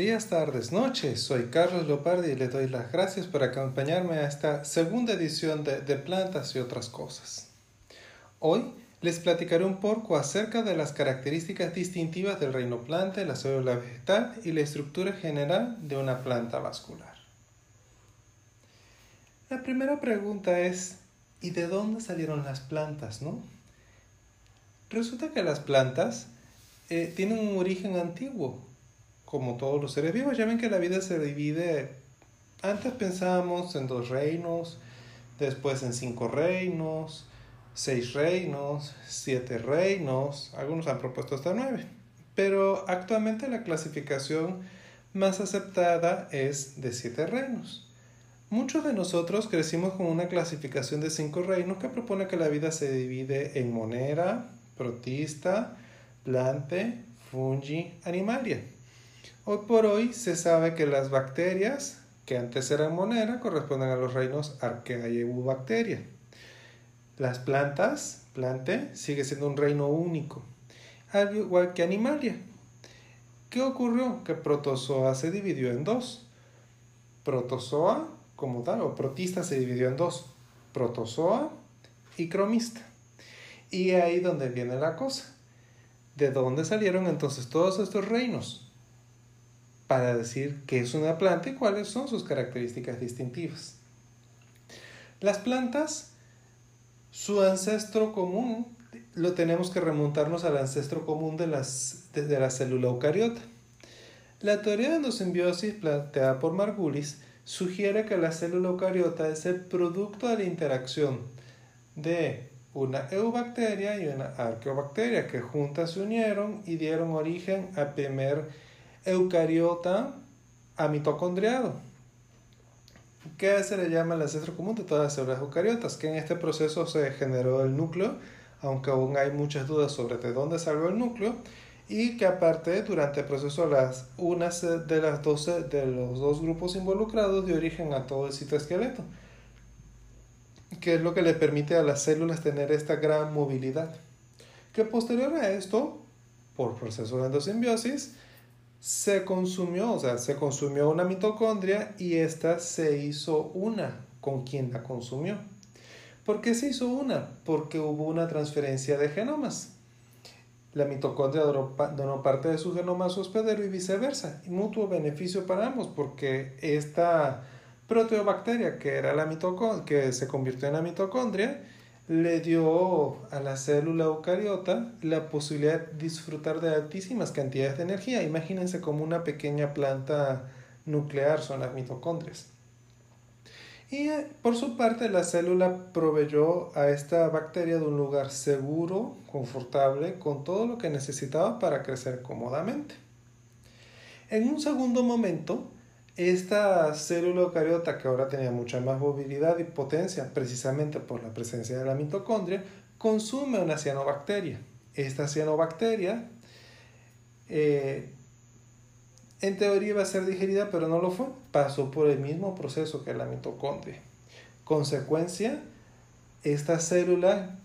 Días, tardes, noches. Soy Carlos Lopardi y le doy las gracias por acompañarme a esta segunda edición de, de Plantas y otras cosas. Hoy les platicaré un poco acerca de las características distintivas del reino planta, la célula vegetal y la estructura general de una planta vascular. La primera pregunta es, ¿y de dónde salieron las plantas, no? Resulta que las plantas eh, tienen un origen antiguo, como todos los seres vivos. Ya ven que la vida se divide, antes pensábamos en dos reinos, después en cinco reinos, seis reinos, siete reinos, algunos han propuesto hasta nueve. Pero actualmente la clasificación más aceptada es de siete reinos. Muchos de nosotros crecimos con una clasificación de cinco reinos que propone que la vida se divide en monera, protista, plante, fungi, animalia. Hoy por hoy se sabe que las bacterias, que antes eran monera, corresponden a los reinos Archaea y Eubacteria. Las plantas, plante, sigue siendo un reino único, al igual que Animalia. ¿Qué ocurrió? Que Protozoa se dividió en dos. Protozoa, como tal, o protista se dividió en dos. Protozoa y cromista. Y ahí donde viene la cosa. ¿De dónde salieron entonces todos estos reinos? Para decir qué es una planta y cuáles son sus características distintivas. Las plantas su ancestro común lo tenemos que remontarnos al ancestro común de, las, de la célula eucariota. La teoría de endosimbiosis planteada por Margulis sugiere que la célula eucariota es el producto de la interacción de una eubacteria y una arqueobacteria que juntas se unieron y dieron origen al primer eucariota amitocondriado ¿Qué se le llama el ancestro común de todas las células eucariotas, que en este proceso se generó el núcleo, aunque aún hay muchas dudas sobre de dónde salió el núcleo, y que aparte durante el proceso las unas de las 12 de los dos grupos involucrados dio origen a todo el citoesqueleto, que es lo que le permite a las células tener esta gran movilidad. Que posterior a esto, por proceso de endosimbiosis, se consumió, o sea, se consumió una mitocondria y esta se hizo una con quien la consumió. ¿Por qué se hizo una? Porque hubo una transferencia de genomas. La mitocondria donó parte de su genoma a su hospedero y viceversa. Y mutuo beneficio para ambos porque esta proteobacteria que, era la que se convirtió en la mitocondria le dio a la célula eucariota la posibilidad de disfrutar de altísimas cantidades de energía. Imagínense como una pequeña planta nuclear son las mitocondrias. Y eh, por su parte la célula proveyó a esta bacteria de un lugar seguro, confortable, con todo lo que necesitaba para crecer cómodamente. En un segundo momento, esta célula eucariota, que ahora tenía mucha más movilidad y potencia, precisamente por la presencia de la mitocondria, consume una cianobacteria. Esta cianobacteria, eh, en teoría iba a ser digerida, pero no lo fue. Pasó por el mismo proceso que la mitocondria. Consecuencia, esta célula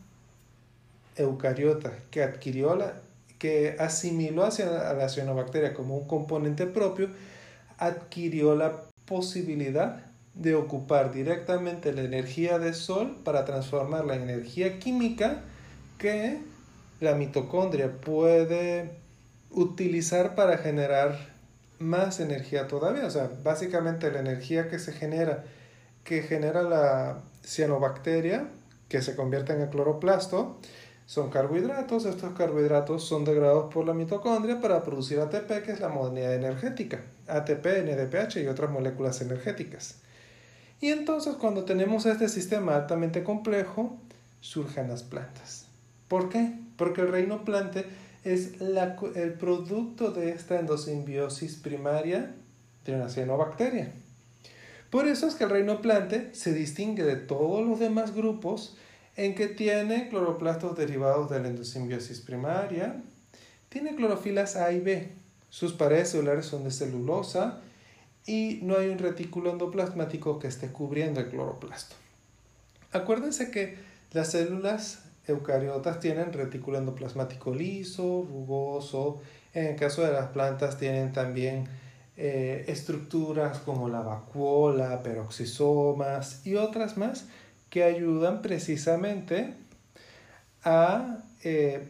eucariota que adquirió la, que asimiló a la cianobacteria como un componente propio, adquirió la posibilidad de ocupar directamente la energía del sol para transformarla en energía química que la mitocondria puede utilizar para generar más energía todavía. O sea, básicamente la energía que se genera, que genera la cianobacteria, que se convierte en el cloroplasto, son carbohidratos. Estos carbohidratos son degradados por la mitocondria para producir ATP, que es la moneda energética. ATP, NDPH y otras moléculas energéticas. Y entonces cuando tenemos este sistema altamente complejo, surgen las plantas. ¿Por qué? Porque el reino plante es el producto de esta endosimbiosis primaria de una cianobacteria. Por eso es que el reino plante se distingue de todos los demás grupos en que tiene cloroplastos derivados de la endosimbiosis primaria, tiene clorofilas A y B, sus paredes celulares son de celulosa y no hay un retículo endoplasmático que esté cubriendo el cloroplasto. Acuérdense que las células eucariotas tienen retículo endoplasmático liso, rugoso. En el caso de las plantas tienen también eh, estructuras como la vacuola, peroxisomas y otras más que ayudan precisamente a eh,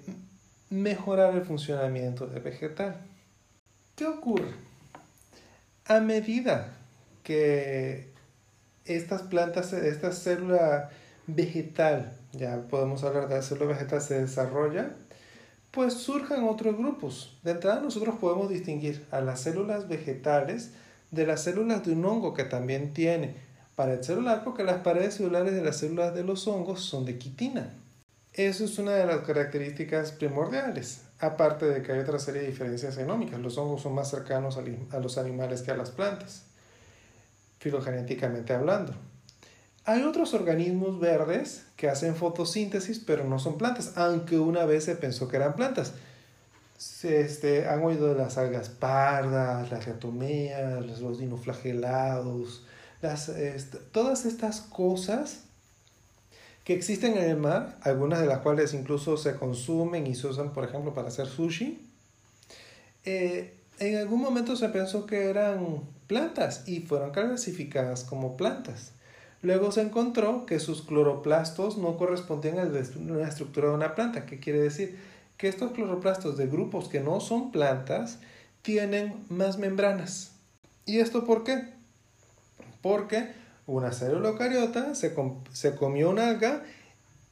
mejorar el funcionamiento del vegetal. ¿Qué ocurre? A medida que estas plantas, esta célula vegetal, ya podemos hablar de la célula vegetal, se desarrolla, pues surjan otros grupos. De entrada nosotros podemos distinguir a las células vegetales de las células de un hongo que también tiene pared celular porque las paredes celulares de las células de los hongos son de quitina. Eso es una de las características primordiales, aparte de que hay otra serie de diferencias genómicas. Los hongos son más cercanos a los animales que a las plantas, filogenéticamente hablando. Hay otros organismos verdes que hacen fotosíntesis, pero no son plantas, aunque una vez se pensó que eran plantas. Este, han oído de las algas pardas, las diatomeas, los dinoflagelados, las, este, todas estas cosas que existen en el mar, algunas de las cuales incluso se consumen y se usan, por ejemplo, para hacer sushi, eh, en algún momento se pensó que eran plantas y fueron clasificadas como plantas. Luego se encontró que sus cloroplastos no correspondían a la estructura de una planta. ¿Qué quiere decir? Que estos cloroplastos de grupos que no son plantas tienen más membranas. ¿Y esto por qué? Porque una célula eucariota se, se comió una alga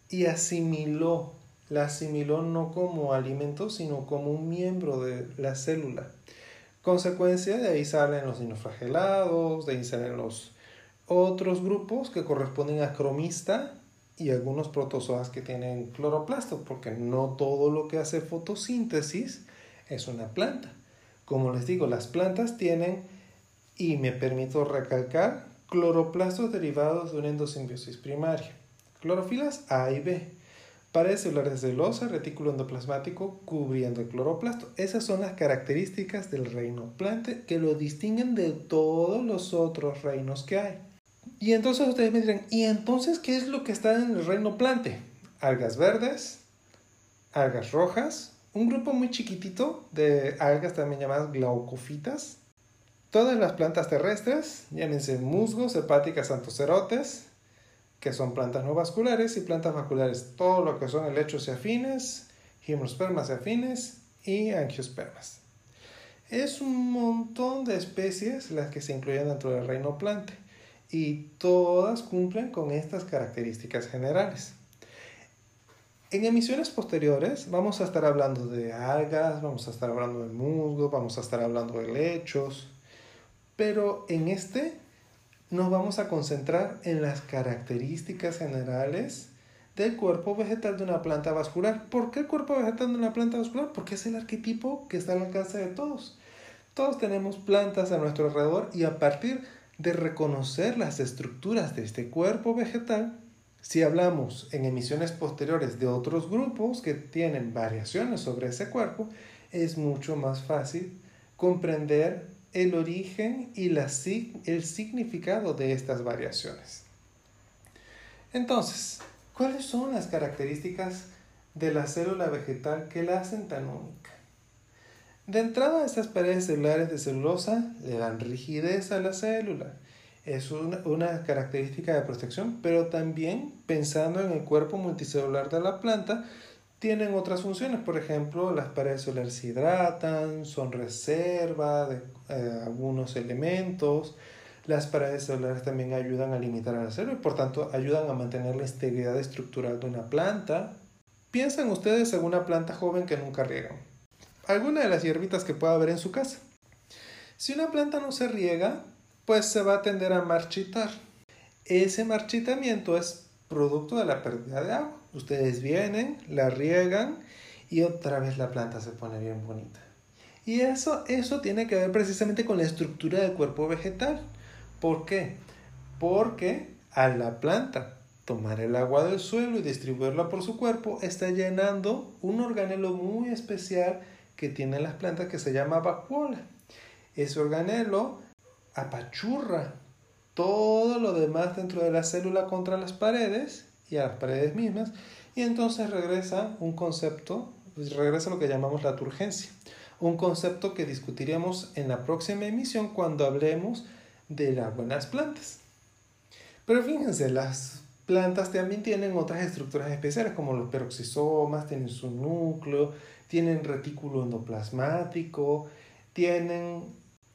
y asimiló. La asimiló no como alimento, sino como un miembro de la célula. Consecuencia de ahí salen los dinoflagelados, de ahí salen los otros grupos que corresponden a cromista y algunos protozoas que tienen cloroplasto, porque no todo lo que hace fotosíntesis es una planta. Como les digo, las plantas tienen, y me permito recalcar, cloroplastos derivados de una endosimbiosis primaria. Clorofilas A y B. Paredes celulares de losa, retículo endoplasmático cubriendo el cloroplasto. Esas son las características del reino plante que lo distinguen de todos los otros reinos que hay. Y entonces ustedes me dirán, ¿y entonces qué es lo que está en el reino plante? Algas verdes, algas rojas, un grupo muy chiquitito de algas también llamadas glaucofitas. Todas las plantas terrestres, llámense musgos, hepáticas, antocerotes, que son plantas no vasculares, y plantas vasculares, todo lo que son helechos y afines, gimnospermas y afines y angiospermas. Es un montón de especies las que se incluyen dentro del reino plante y todas cumplen con estas características generales. En emisiones posteriores vamos a estar hablando de algas, vamos a estar hablando de musgo, vamos a estar hablando de lechos, pero en este nos vamos a concentrar en las características generales del cuerpo vegetal de una planta vascular. ¿Por qué el cuerpo vegetal de una planta vascular? Porque es el arquetipo que está al alcance de todos. Todos tenemos plantas a nuestro alrededor y a partir de reconocer las estructuras de este cuerpo vegetal, si hablamos en emisiones posteriores de otros grupos que tienen variaciones sobre ese cuerpo, es mucho más fácil comprender el origen y la, el significado de estas variaciones. Entonces, ¿cuáles son las características de la célula vegetal que la hacen tan única? De entrada, estas paredes celulares de celulosa le dan rigidez a la célula. Es una, característica de protección, pero también pensando en el cuerpo multicelular de la planta, tienen otras funciones. Por ejemplo, las paredes celulares se hidratan, son reserva de eh, algunos elementos. Las paredes celulares también ayudan a limitar a la célula y por tanto ayudan a mantener la integridad estructural de una planta. Piensan ustedes en una planta joven que nunca riegan alguna de las hierbitas que pueda haber en su casa. Si una planta no se riega, pues se va a tender a marchitar. Ese marchitamiento es producto de la pérdida de agua. Ustedes vienen, la riegan y otra vez la planta se pone bien bonita. Y eso, eso tiene que ver precisamente con la estructura del cuerpo vegetal. ¿Por qué? Porque a la planta tomar el agua del suelo y distribuirla por su cuerpo está llenando un organelo muy especial que tienen las plantas que se llama vacuola. Ese organelo apachurra todo lo demás dentro de la célula contra las paredes y a las paredes mismas Y entonces regresa un concepto, pues regresa lo que llamamos la turgencia, un concepto que discutiremos en la próxima emisión cuando hablemos de las buenas plantas. Pero fíjense, las plantas también tienen otras estructuras especiales como los peroxisomas, tienen su núcleo, tienen retículo endoplasmático, tienen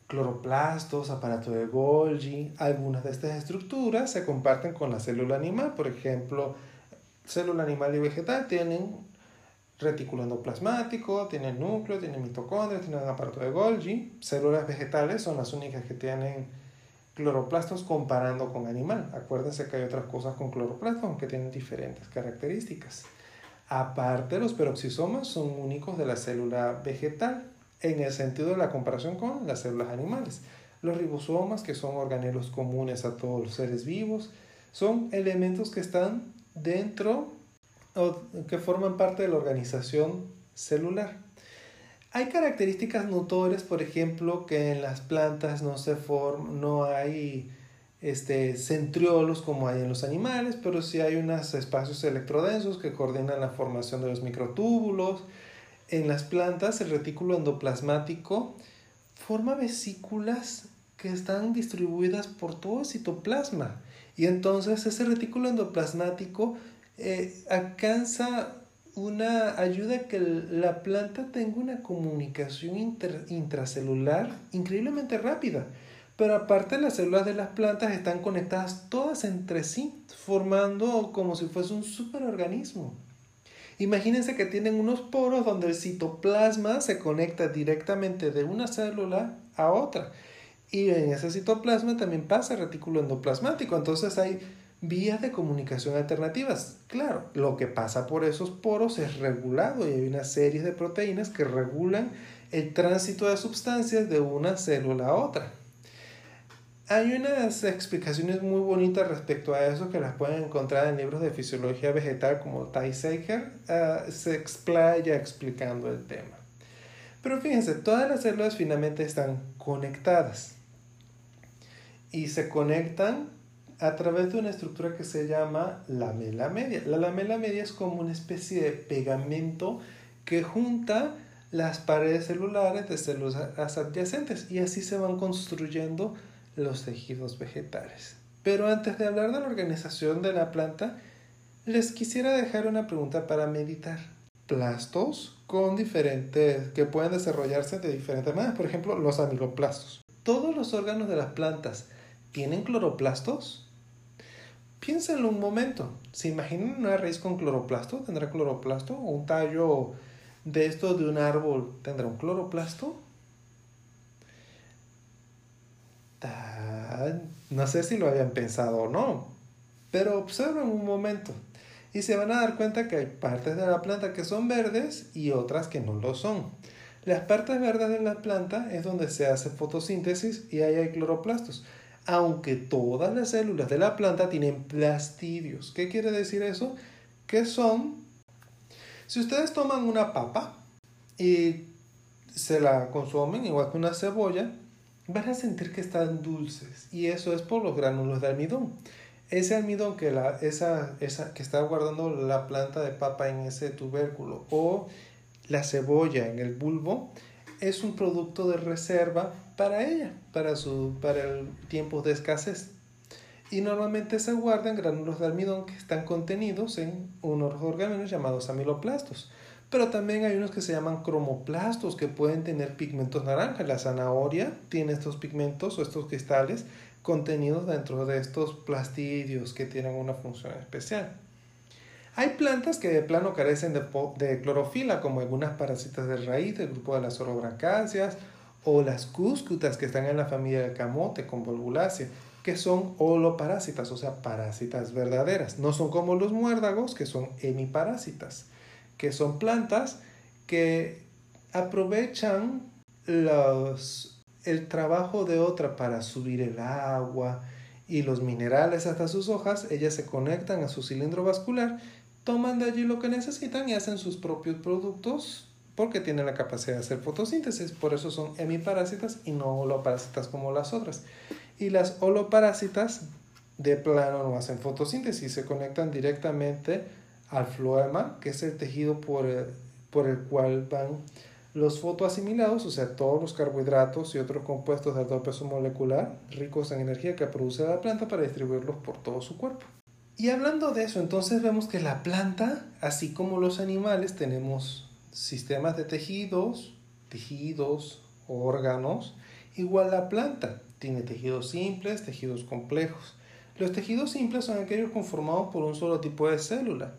cloroplastos, aparato de Golgi. Algunas de estas estructuras se comparten con la célula animal, por ejemplo, célula animal y vegetal tienen retículo endoplasmático, tienen núcleo, tienen mitocondrias, tienen aparato de Golgi. Células vegetales son las únicas que tienen cloroplastos comparando con animal. Acuérdense que hay otras cosas con cloroplastos, aunque tienen diferentes características. Aparte, los peroxisomas son únicos de la célula vegetal en el sentido de la comparación con las células animales. Los ribosomas, que son organelos comunes a todos los seres vivos, son elementos que están dentro o que forman parte de la organización celular. Hay características notorias, por ejemplo, que en las plantas no se forman, no hay este, centriolos como hay en los animales, pero sí hay unos espacios electrodensos que coordinan la formación de los microtúbulos. En las plantas, el retículo endoplasmático forma vesículas que están distribuidas por todo el citoplasma. Y entonces ese retículo endoplasmático eh, alcanza una ayuda que la planta tenga una comunicación intracelular increíblemente rápida. Pero aparte las células de las plantas están conectadas todas entre sí, formando como si fuese un superorganismo. Imagínense que tienen unos poros donde el citoplasma se conecta directamente de una célula a otra. Y en ese citoplasma también pasa el retículo endoplasmático. Entonces hay vías de comunicación alternativas. Claro, lo que pasa por esos poros es regulado y hay una serie de proteínas que regulan el tránsito de sustancias de una célula a otra. Hay unas explicaciones muy bonitas respecto a eso que las pueden encontrar en libros de fisiología vegetal como Ty Seger ah, se explaya explicando el tema. Pero fíjense, todas las células finalmente están conectadas y se conectan a través de una estructura que se llama lamela media. La lamela media es como una especie de pegamento que junta las paredes celulares de células adyacentes y así se van construyendo los tejidos vegetales. Pero antes de hablar de la organización de la planta, les quisiera dejar una pregunta para meditar. Plastos con diferentes que pueden desarrollarse de diferentes maneras, por ejemplo, los amiloplastos. Todos los órganos de las plantas tienen cloroplastos. Piénsenlo un momento. ¿Se imaginan una raíz con cloroplasto? ¿Tendrá cloroplasto? ¿O un tallo de esto de un árbol tendrá un cloroplasto? No sé si lo habían pensado o no, pero observen un momento y se van a dar cuenta que hay partes de la planta que son verdes y otras que no lo son. Las partes verdes de la planta es donde se hace fotosíntesis y ahí hay cloroplastos aunque todas las células de la planta tienen plastidios. ¿Qué quiere decir eso? Que son, si ustedes toman una papa y se la consumen igual que una cebolla, van a sentir que están dulces y eso es por los gránulos de almidón. Ese almidón que, la, esa, esa, que está guardando la planta de papa en ese tubérculo o la cebolla en el bulbo es un producto de reserva para ella, para, su, para el tiempo de escasez. Y normalmente se guardan gránulos de almidón que están contenidos en unos orgánulos llamados amiloplastos. Pero también hay unos que se llaman cromoplastos que pueden tener pigmentos naranjas. La zanahoria tiene estos pigmentos o estos cristales contenidos dentro de estos plastidios que tienen una función especial. Hay plantas que de plano carecen de, de clorofila, como algunas parásitas de raíz del grupo de las orobrancáceas o las cúscutas que están en la familia del camote con volvulácea, que son holoparásitas, o sea, parásitas verdaderas. No son como los muérdagos, que son hemiparásitas, que son plantas que aprovechan los, el trabajo de otra para subir el agua y los minerales hasta sus hojas, ellas se conectan a su cilindro vascular, toman de allí lo que necesitan y hacen sus propios productos porque tienen la capacidad de hacer fotosíntesis, por eso son hemiparásitas y no holoparásitas como las otras. Y las holoparásitas de plano no hacen fotosíntesis, se conectan directamente al floema, que es el tejido por el, por el cual van los fotoasimilados, o sea, todos los carbohidratos y otros compuestos de alto peso molecular ricos en energía que produce la planta para distribuirlos por todo su cuerpo. Y hablando de eso, entonces vemos que la planta, así como los animales, tenemos sistemas de tejidos, tejidos, órganos, igual la planta tiene tejidos simples, tejidos complejos. Los tejidos simples son aquellos conformados por un solo tipo de célula.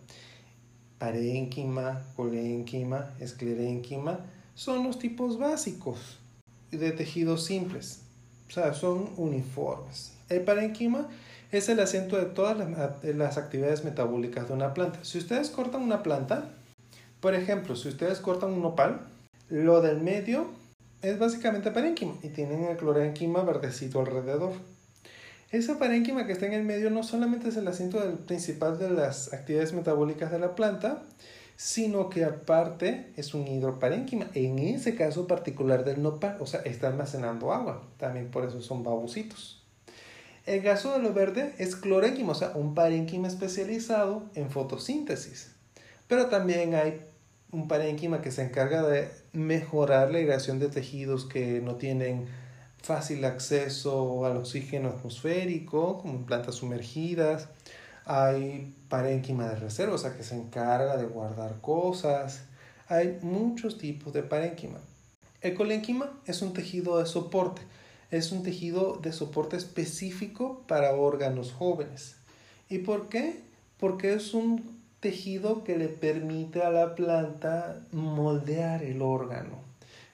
Parénquima, colénquima, esclerénquima son los tipos básicos de tejidos simples. O sea, son uniformes. El parénquima es el asiento de todas las, actividades metabólicas de una planta. Si ustedes cortan una planta, por ejemplo, si ustedes cortan un nopal, lo del medio es básicamente parénquima y tienen el clorénquima verdecito alrededor. Esa parénquima que está en el medio no solamente es el asiento principal de las actividades metabólicas de la planta, sino que aparte es un hidroparénquima, en ese caso particular del nopal, o sea, está almacenando agua, también por eso son babositos. El caso de lo verde es clorénquima, o sea, un parénquima especializado en fotosíntesis. Pero también hay un parénquima que se encarga de mejorar la irrigación de tejidos que no tienen fácil acceso al oxígeno atmosférico, como en plantas sumergidas. Hay parénquima de reserva, o sea, que se encarga de guardar cosas. Hay muchos tipos de parénquima. El colénquima es un tejido de soporte. Es un tejido de soporte específico para órganos jóvenes. ¿Y por qué? Porque es un tejido que le permite a la planta moldear el órgano.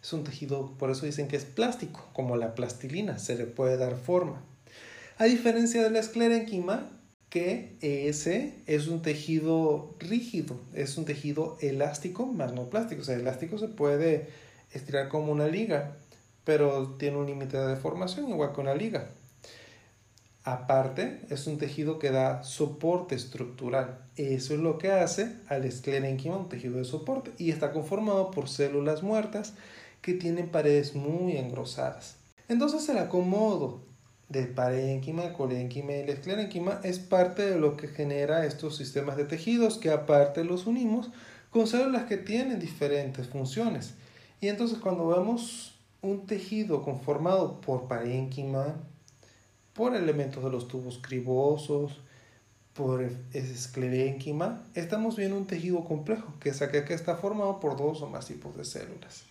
Es un tejido, por eso dicen que es plástico, como la plastilina, se le puede dar forma. A diferencia de la esclerénquima, que ese es un tejido rígido, es un tejido elástico, más no plástico. O sea, elástico se puede estirar como una liga, pero tiene un límite de deformación igual que una liga. Aparte, es un tejido que da soporte estructural. Eso es lo que hace al esclerénquima un tejido de soporte y está conformado por células muertas que tienen paredes muy engrosadas. Entonces el acomodo del parénquima, colénquima y el esclerénquima es parte de lo que genera estos sistemas de tejidos que aparte los unimos con células que tienen diferentes funciones. Y entonces cuando vemos un tejido conformado por parénquima, por elementos de los tubos cribosos, por esclerénquima, estamos viendo un tejido complejo que es aquel que está formado por dos o más tipos de células.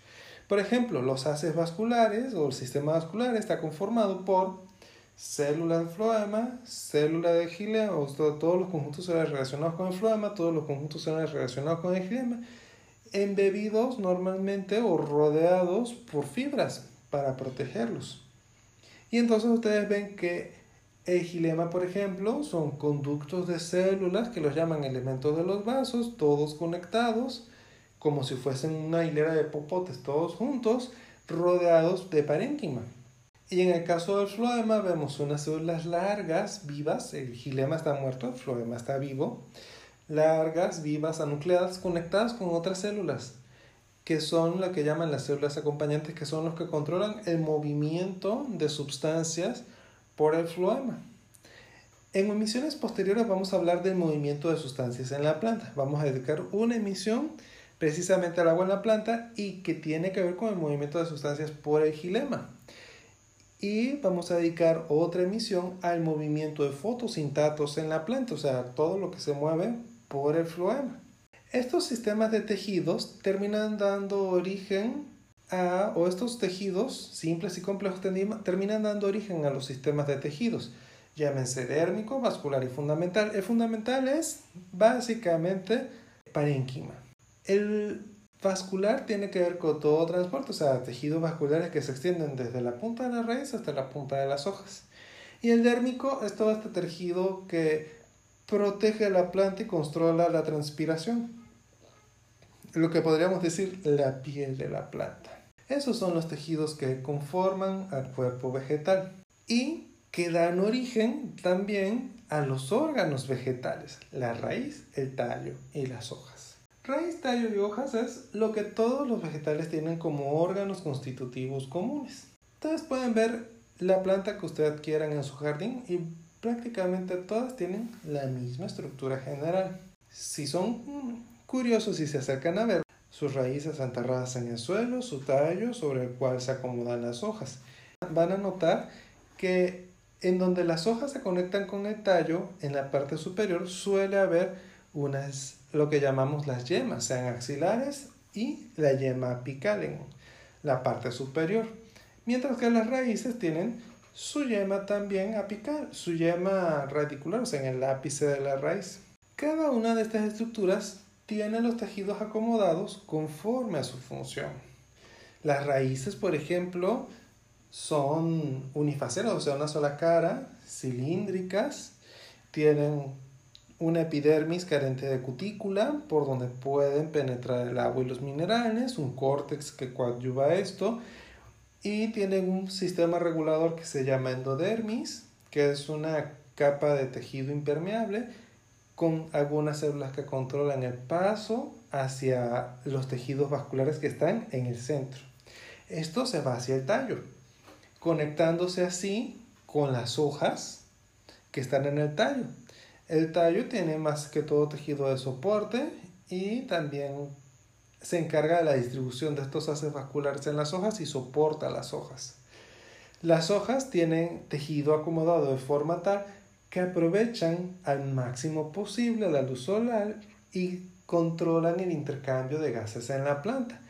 Por ejemplo, los haces vasculares o el sistema vascular está conformado por células de floema, célula de gilema, o todos los conjuntos celulares relacionados con el floema, todos los conjuntos celulares relacionados con el gilema, embebidos normalmente o rodeados por fibras para protegerlos. Y entonces ustedes ven que el gilema, por ejemplo, son conductos de células que los llaman elementos de los vasos, todos conectados, como si fuesen una hilera de popotes todos juntos, rodeados de parénquima. Y en el caso del floema vemos unas células largas, vivas, el gilema está muerto, el floema está vivo, largas, vivas, anucleadas, conectadas con otras células, que son lo que llaman las células acompañantes, que son los que controlan el movimiento de sustancias por el floema. En emisiones posteriores vamos a hablar del movimiento de sustancias en la planta. Vamos a dedicar una emisión precisamente al agua en la planta y que tiene que ver con el movimiento de sustancias por el gilema. Y vamos a dedicar otra emisión al movimiento de fotosintatos en la planta, o sea, todo lo que se mueve por el floema. Estos sistemas de tejidos terminan dando origen a, o estos tejidos simples y complejos terminan dando origen a los sistemas de tejidos. Llámense dérmico, vascular y fundamental. El fundamental es básicamente parénquima. El vascular tiene que ver con todo transporte, o sea, tejidos vasculares que se extienden desde la punta de la raíz hasta la punta de las hojas. Y el dérmico es todo este tejido que protege la planta y controla la transpiración. Lo que podríamos decir la piel de la planta. Esos son los tejidos que conforman al cuerpo vegetal y que dan origen también a los órganos vegetales, la raíz, el tallo y las hojas. Raíz, tallo y hojas es lo que todos los vegetales tienen como órganos constitutivos comunes. Ustedes pueden ver la planta que ustedes quieran en su jardín y prácticamente todas tienen la misma estructura general. Si son curiosos y se acercan a ver, sus raíces enterradas en el suelo, su tallo sobre el cual se acomodan las hojas. Van a notar que en donde las hojas se conectan con el tallo, en la parte superior suele haber unas, lo que llamamos las yemas, sean axilares y la yema apical en la parte superior. Mientras que las raíces tienen su yema también apical, su yema radicular, o sea, en el ápice de la raíz. Cada una de estas estructuras tiene los tejidos acomodados conforme a su función. Las raíces, por ejemplo, son unifaceras, o sea, una sola cara, cilíndricas, tienen una epidermis carente de cutícula, por donde pueden penetrar el agua y los minerales, un córtex que coadyuva esto, y tienen un sistema regulador que se llama endodermis, que es una capa de tejido impermeable con algunas células que controlan el paso hacia los tejidos vasculares que están en el centro. Esto se va hacia el tallo conectándose así con las hojas que están en el tallo. El tallo tiene más que todo tejido de soporte y también se encarga de la distribución de estos haces vasculares en las hojas y soporta las hojas. Las hojas tienen tejido acomodado de forma tal que aprovechan al máximo posible la luz solar y controlan el intercambio de gases en la planta.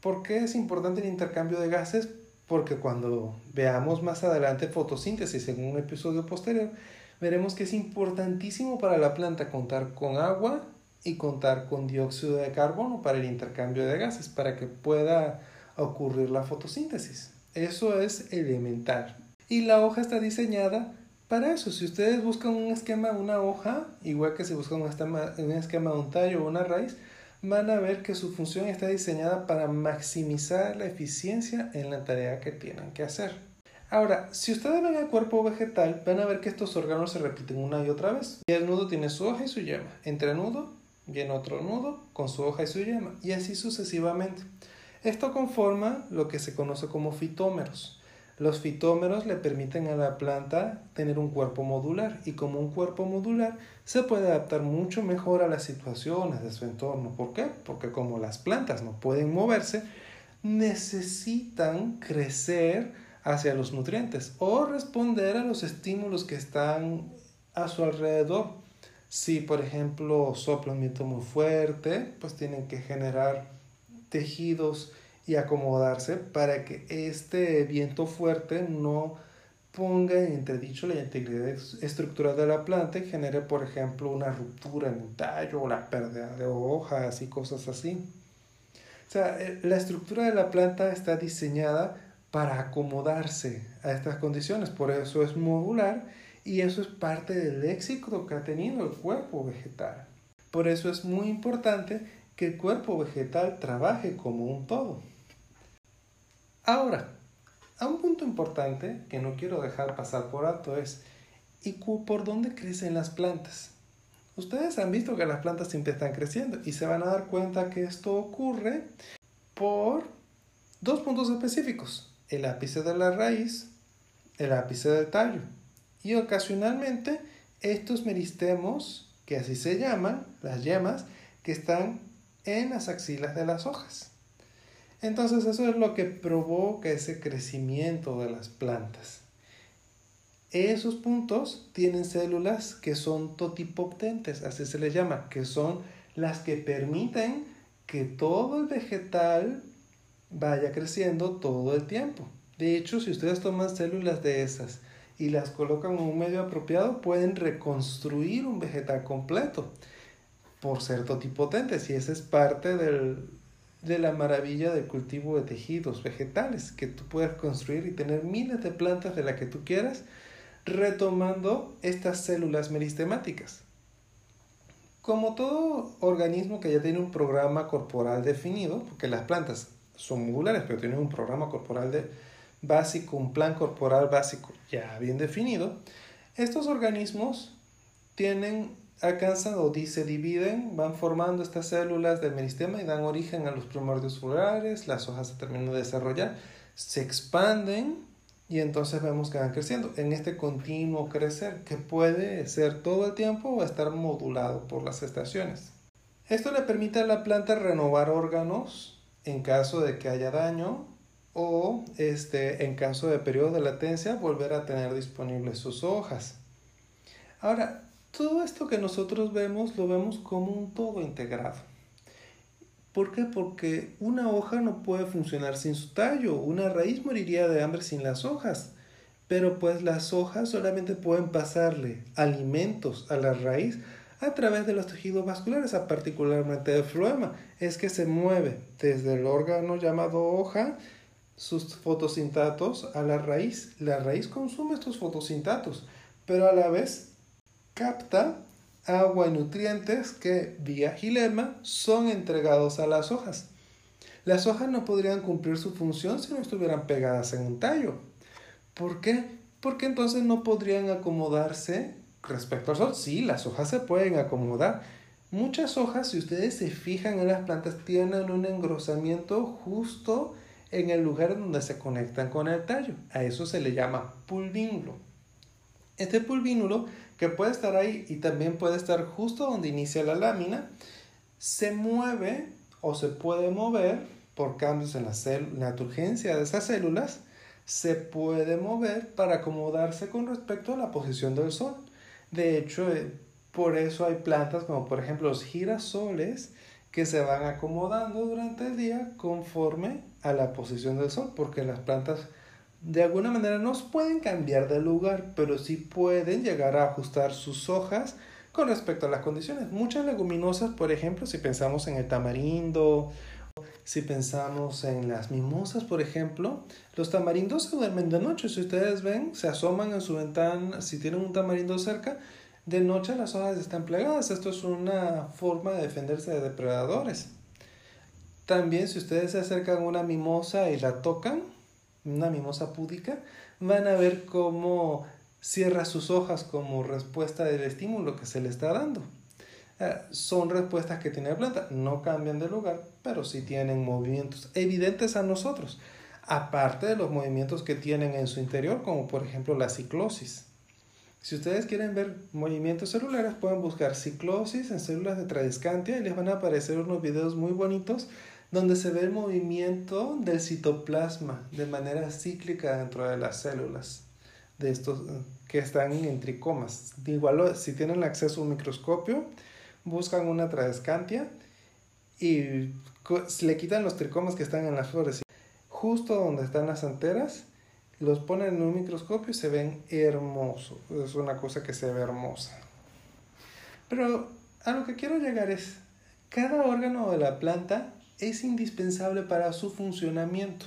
¿Por qué es importante el intercambio de gases? porque cuando veamos más adelante fotosíntesis en un episodio posterior, veremos que es importantísimo para la planta contar con agua y contar con dióxido de carbono para el intercambio de gases, para que pueda ocurrir la fotosíntesis. Eso es elemental. Y la hoja está diseñada para eso. Si ustedes buscan un esquema una hoja, igual que si buscan un esquema, un un tallo o una raíz, van a ver que su función está diseñada para maximizar la eficiencia en la tarea que tienen que hacer. Ahora, si ustedes ven el cuerpo vegetal, van a ver que estos órganos se repiten una y otra vez. Y el nudo tiene su hoja y su yema. Entre nudo viene otro nudo con su hoja y su yema. Y así sucesivamente. Esto conforma lo que se conoce como fitómeros. Los fitómeros le permiten a la planta tener un cuerpo modular y como un cuerpo modular se puede adaptar mucho mejor a las situaciones de su entorno. ¿Por qué? Porque como las plantas no pueden moverse, necesitan crecer hacia los nutrientes o responder a los estímulos que están a su alrededor. Si, por ejemplo, sopla un viento muy fuerte, pues tienen que generar tejidos y acomodarse para que este viento fuerte no ponga en entredicho la integridad estructural de la planta y genere, por ejemplo, una ruptura en el tallo o la pérdida de hojas y cosas así. O sea, eh, la estructura de la planta está diseñada para acomodarse a estas condiciones, por eso es modular y eso es parte del éxito que ha tenido el cuerpo vegetal. Por eso es muy importante que el cuerpo vegetal trabaje como un todo. Ahora, a un punto importante que no quiero dejar pasar por alto es, ¿y por dónde crecen las plantas? Ustedes han visto que las plantas siempre están creciendo y se van a dar cuenta que esto ocurre por dos puntos específicos, el ápice de la raíz, el ápice del tallo y ocasionalmente estos meristemos, que así se llaman, las yemas, que están en las axilas de las hojas. Entonces eso es lo que provoca ese crecimiento de las plantas. Esos puntos tienen células que son totipotentes, así se les llama, que son las que permiten que todo el vegetal vaya creciendo todo el tiempo. De hecho, si ustedes toman células de esas y las colocan en un medio apropiado, pueden reconstruir un vegetal completo por ser totipotentes y esa es parte del, de la maravilla del cultivo de tejidos vegetales, que tú puedes construir y tener miles de plantas de las que tú quieras, retomando estas células meristemáticas. Como todo organismo que ya tiene un programa corporal definido, porque las plantas son modulares, pero tienen un programa corporal de básico, un plan corporal básico ya bien definido, estos organismos tienen alcanzan o se dividen, van formando estas células del meristema y dan origen a los primordios florales, las hojas se terminan de desarrollar, se expanden y entonces vemos que van creciendo en este continuo crecer que puede ser todo el tiempo o estar modulado por las estaciones. Esto le permite a la planta renovar órganos en caso de que haya daño o este, en caso de periodo de latencia volver a tener disponibles sus hojas. Ahora, todo esto que nosotros vemos lo vemos como un todo integrado. ¿Por qué? Porque una hoja no puede funcionar sin su tallo, una raíz moriría de hambre sin las hojas, pero pues las hojas solamente pueden pasarle alimentos a la raíz a través de los tejidos vasculares, particularmente del floema. Es que se mueve desde el órgano llamado hoja sus fotosintatos a la raíz. La raíz consume estos fotosintatos, pero a la vez capta agua y nutrientes que vía gilema son entregados a las hojas. Las hojas no podrían cumplir su función si no estuvieran pegadas en un tallo. ¿Por qué? Porque entonces no podrían acomodarse respecto al sol. Sí, las hojas se pueden acomodar. Muchas hojas, si ustedes se fijan en las plantas, tienen un engrosamiento justo en el lugar donde se conectan con el tallo. A eso se le llama pulvínulo. Este pulvínulo que puede estar ahí y también puede estar justo donde inicia la lámina, se mueve o se puede mover por cambios en la, la turgencia de esas células, se puede mover para acomodarse con respecto a la posición del sol. De hecho, eh, por eso hay plantas como por ejemplo los girasoles que se van acomodando durante el día conforme a la posición del sol, porque las plantas de alguna manera no pueden cambiar de lugar, pero sí pueden llegar a ajustar sus hojas con respecto a las condiciones. Muchas leguminosas, por ejemplo, si pensamos en el tamarindo, si pensamos en las mimosas, por ejemplo, los tamarindos se duermen de noche. Si ustedes ven, se asoman en su ventana, si tienen un tamarindo cerca, de noche las hojas están plegadas. Esto es una forma de defenderse de depredadores. También si ustedes se acercan a una mimosa y la tocan, una mimosa púdica, van a ver cómo cierra sus hojas como respuesta del estímulo que se le está dando. Eh, son respuestas que tiene la planta, no cambian de lugar, pero sí tienen movimientos evidentes a nosotros, aparte de los movimientos que tienen en su interior, como por ejemplo la ciclosis. Si ustedes quieren ver movimientos celulares, pueden buscar ciclosis en células de Tradescantia y les van a aparecer unos videos muy bonitos donde se ve el movimiento del citoplasma de manera cíclica dentro de las células de estos que están en tricomas. Igual si tienen acceso a un microscopio, buscan una tradescantia y le quitan los tricomas que están en las flores. Justo donde están las anteras, los ponen en un microscopio y se ven hermosos. Es una cosa que se ve hermosa. Pero a lo que quiero llegar es, cada órgano de la planta es indispensable para su funcionamiento.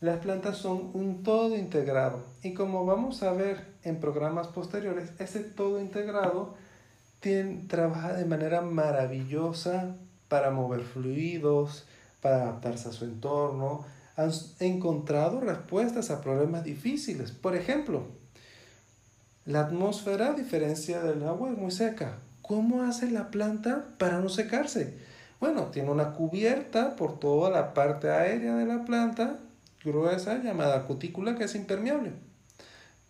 Las plantas son un todo integrado y como vamos a ver en programas posteriores, ese todo integrado tiene, trabaja de manera maravillosa para mover fluidos, para adaptarse a su entorno. Han encontrado respuestas a problemas difíciles. Por ejemplo, la atmósfera, a diferencia del agua, es muy seca. ¿Cómo hace la planta para no secarse? Bueno, tiene una cubierta por toda la parte aérea de la planta, gruesa, llamada cutícula, que es impermeable.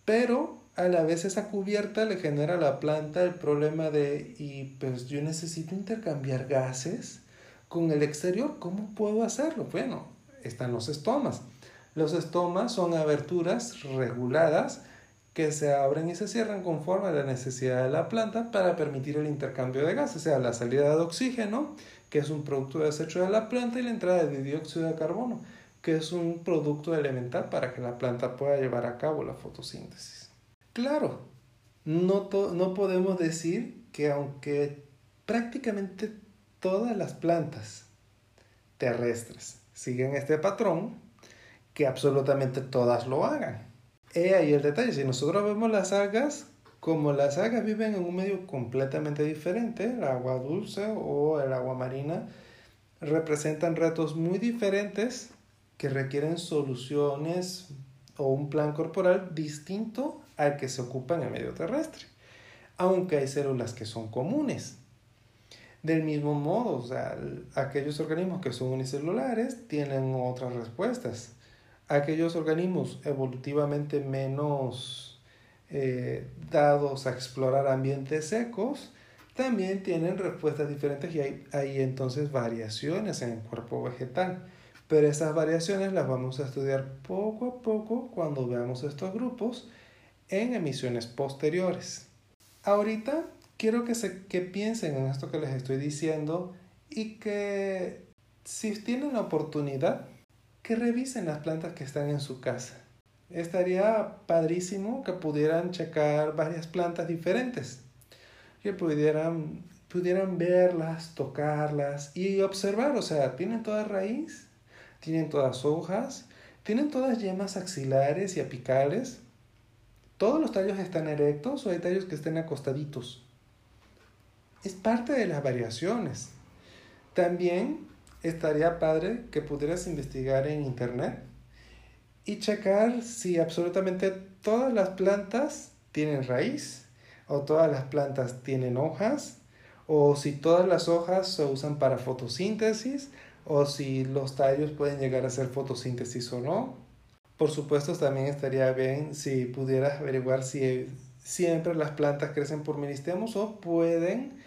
Pero a la vez esa cubierta le genera a la planta el problema de, y pues yo necesito intercambiar gases con el exterior, ¿cómo puedo hacerlo? Bueno, están los estomas. Los estomas son aberturas reguladas que se abren y se cierran conforme a la necesidad de la planta para permitir el intercambio de gases, o sea, la salida de oxígeno que es un producto de desecho de la planta, y la entrada de dióxido de carbono, que es un producto elemental para que la planta pueda llevar a cabo la fotosíntesis. Claro, no, no podemos decir que aunque prácticamente todas las plantas terrestres siguen este patrón, que absolutamente todas lo hagan. He ahí el detalle, si nosotros vemos las algas, como las algas viven en un medio completamente diferente, el agua dulce o el agua marina representan retos muy diferentes que requieren soluciones o un plan corporal distinto al que se ocupa en el medio terrestre, aunque hay células que son comunes. Del mismo modo, aquellos organismos que son unicelulares tienen otras respuestas. aquellos organismos evolutivamente menos eh, dados a explorar ambientes secos también tienen respuestas diferentes y hay, hay entonces variaciones en el cuerpo vegetal. Pero esas variaciones las vamos a estudiar poco a poco cuando veamos estos grupos en emisiones posteriores. Ahorita quiero que, se, que piensen en esto que les estoy diciendo y que si tienen la oportunidad, que revisen las plantas que están en su casa. Estaría padrísimo que pudieran checar varias plantas diferentes que pudieran, pudieran verlas, tocarlas y observar, o sea, tienen toda raíz, tienen todas hojas, tienen todas yemas axilares y apicales, todos los tallos están erectos o hay tallos que estén acostaditos. Es parte de las variaciones. También estaría padre que pudieras investigar en internet y checar si absolutamente todas las plantas tienen raíz o todas las plantas tienen hojas, o si todas las hojas se usan para fotosíntesis, o si los tallos pueden llegar a hacer fotosíntesis o no. Por supuesto, también estaría bien si pudieras averiguar si siempre las plantas crecen por meristemos o pueden,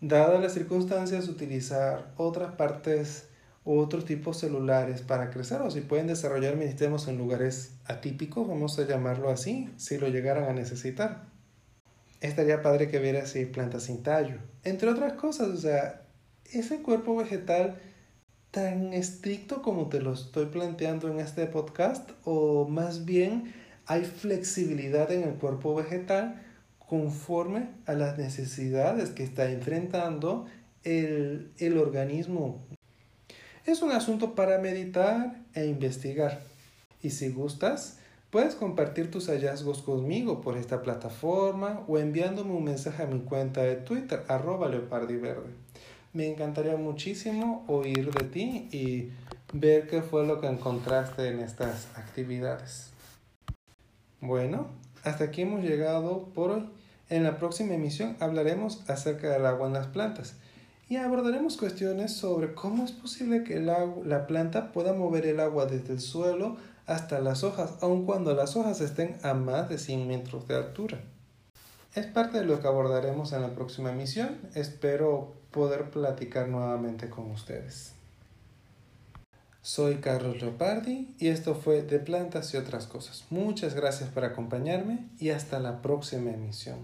dadas las circunstancias, utilizar otras partes u otros tipos celulares para crecer o si pueden desarrollar meristemos en lugares atípicos, vamos a llamarlo así, si lo llegaran a necesitar estaría padre que viera si plantas sin tallo. Entre otras cosas, o sea, ese cuerpo vegetal tan estricto como te lo estoy planteando en este podcast, o más bien hay flexibilidad en el cuerpo vegetal conforme a las necesidades que está enfrentando el, el organismo. Es un asunto para meditar e investigar. Y si gustas, Puedes compartir tus hallazgos conmigo por esta plataforma o enviándome un mensaje a mi cuenta de Twitter, arroba leopardiverde. Me encantaría muchísimo oír de ti y ver qué fue lo que encontraste en estas actividades. Bueno, hasta aquí hemos llegado por hoy. En la próxima emisión hablaremos acerca del agua en las plantas y abordaremos cuestiones sobre cómo es posible que la planta pueda mover el agua desde el suelo hasta las hojas, aun cuando las hojas estén a más de 100 metros de altura. Es parte de lo que abordaremos en la próxima emisión. Espero poder platicar nuevamente con ustedes. Soy Carlos Leopardi y esto fue De Plantas y otras cosas. Muchas gracias por acompañarme y hasta la próxima emisión.